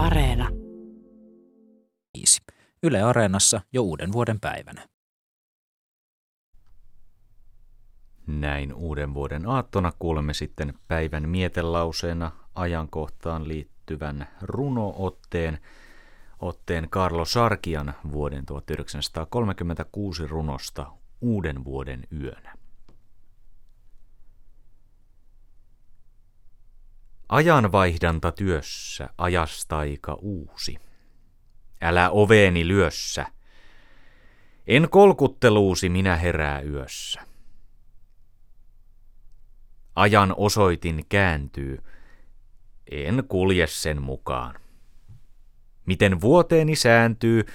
Areena. Yle Areenassa jo uuden vuoden päivänä. Näin uuden vuoden aattona kuulemme sitten päivän mietelauseena ajankohtaan liittyvän runootteen, otteen Carlo Sarkian vuoden 1936 runosta Uuden vuoden yönä. Ajanvaihdanta työssä ajastaika uusi. Älä oveeni lyössä. En kolkutteluusi minä herää yössä. Ajan osoitin kääntyy, en kulje sen mukaan. Miten vuoteeni sääntyy,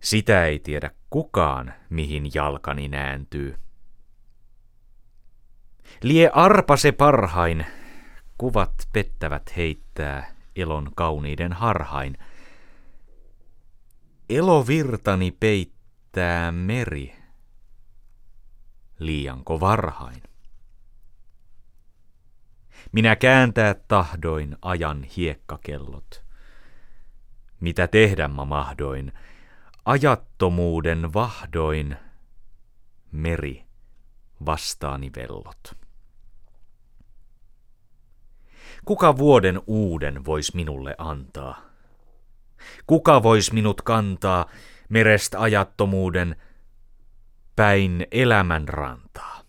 sitä ei tiedä kukaan, mihin jalkani nääntyy. Lie arpa se parhain, kuvat pettävät heittää elon kauniiden harhain. Elovirtani peittää meri, liianko varhain. Minä kääntää tahdoin ajan hiekkakellot. Mitä tehdä mä mahdoin, ajattomuuden vahdoin, meri vastaani vellot. Kuka vuoden uuden vois minulle antaa? Kuka vois minut kantaa merestä ajattomuuden päin elämän rantaa?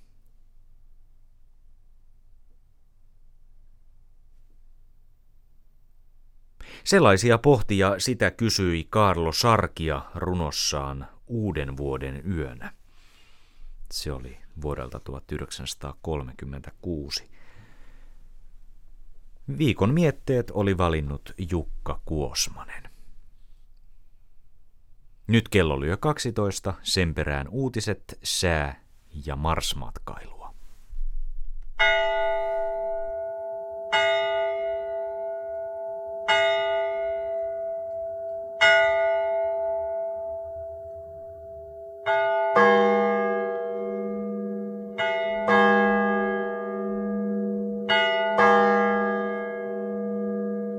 Sellaisia pohtia sitä kysyi Karlo Sarkia runossaan Uuden vuoden yönä. Se oli vuodelta 1936. Viikon mietteet oli valinnut Jukka Kuosmanen. Nyt kello lyö 12, sen perään uutiset, sää ja marsmatkailua.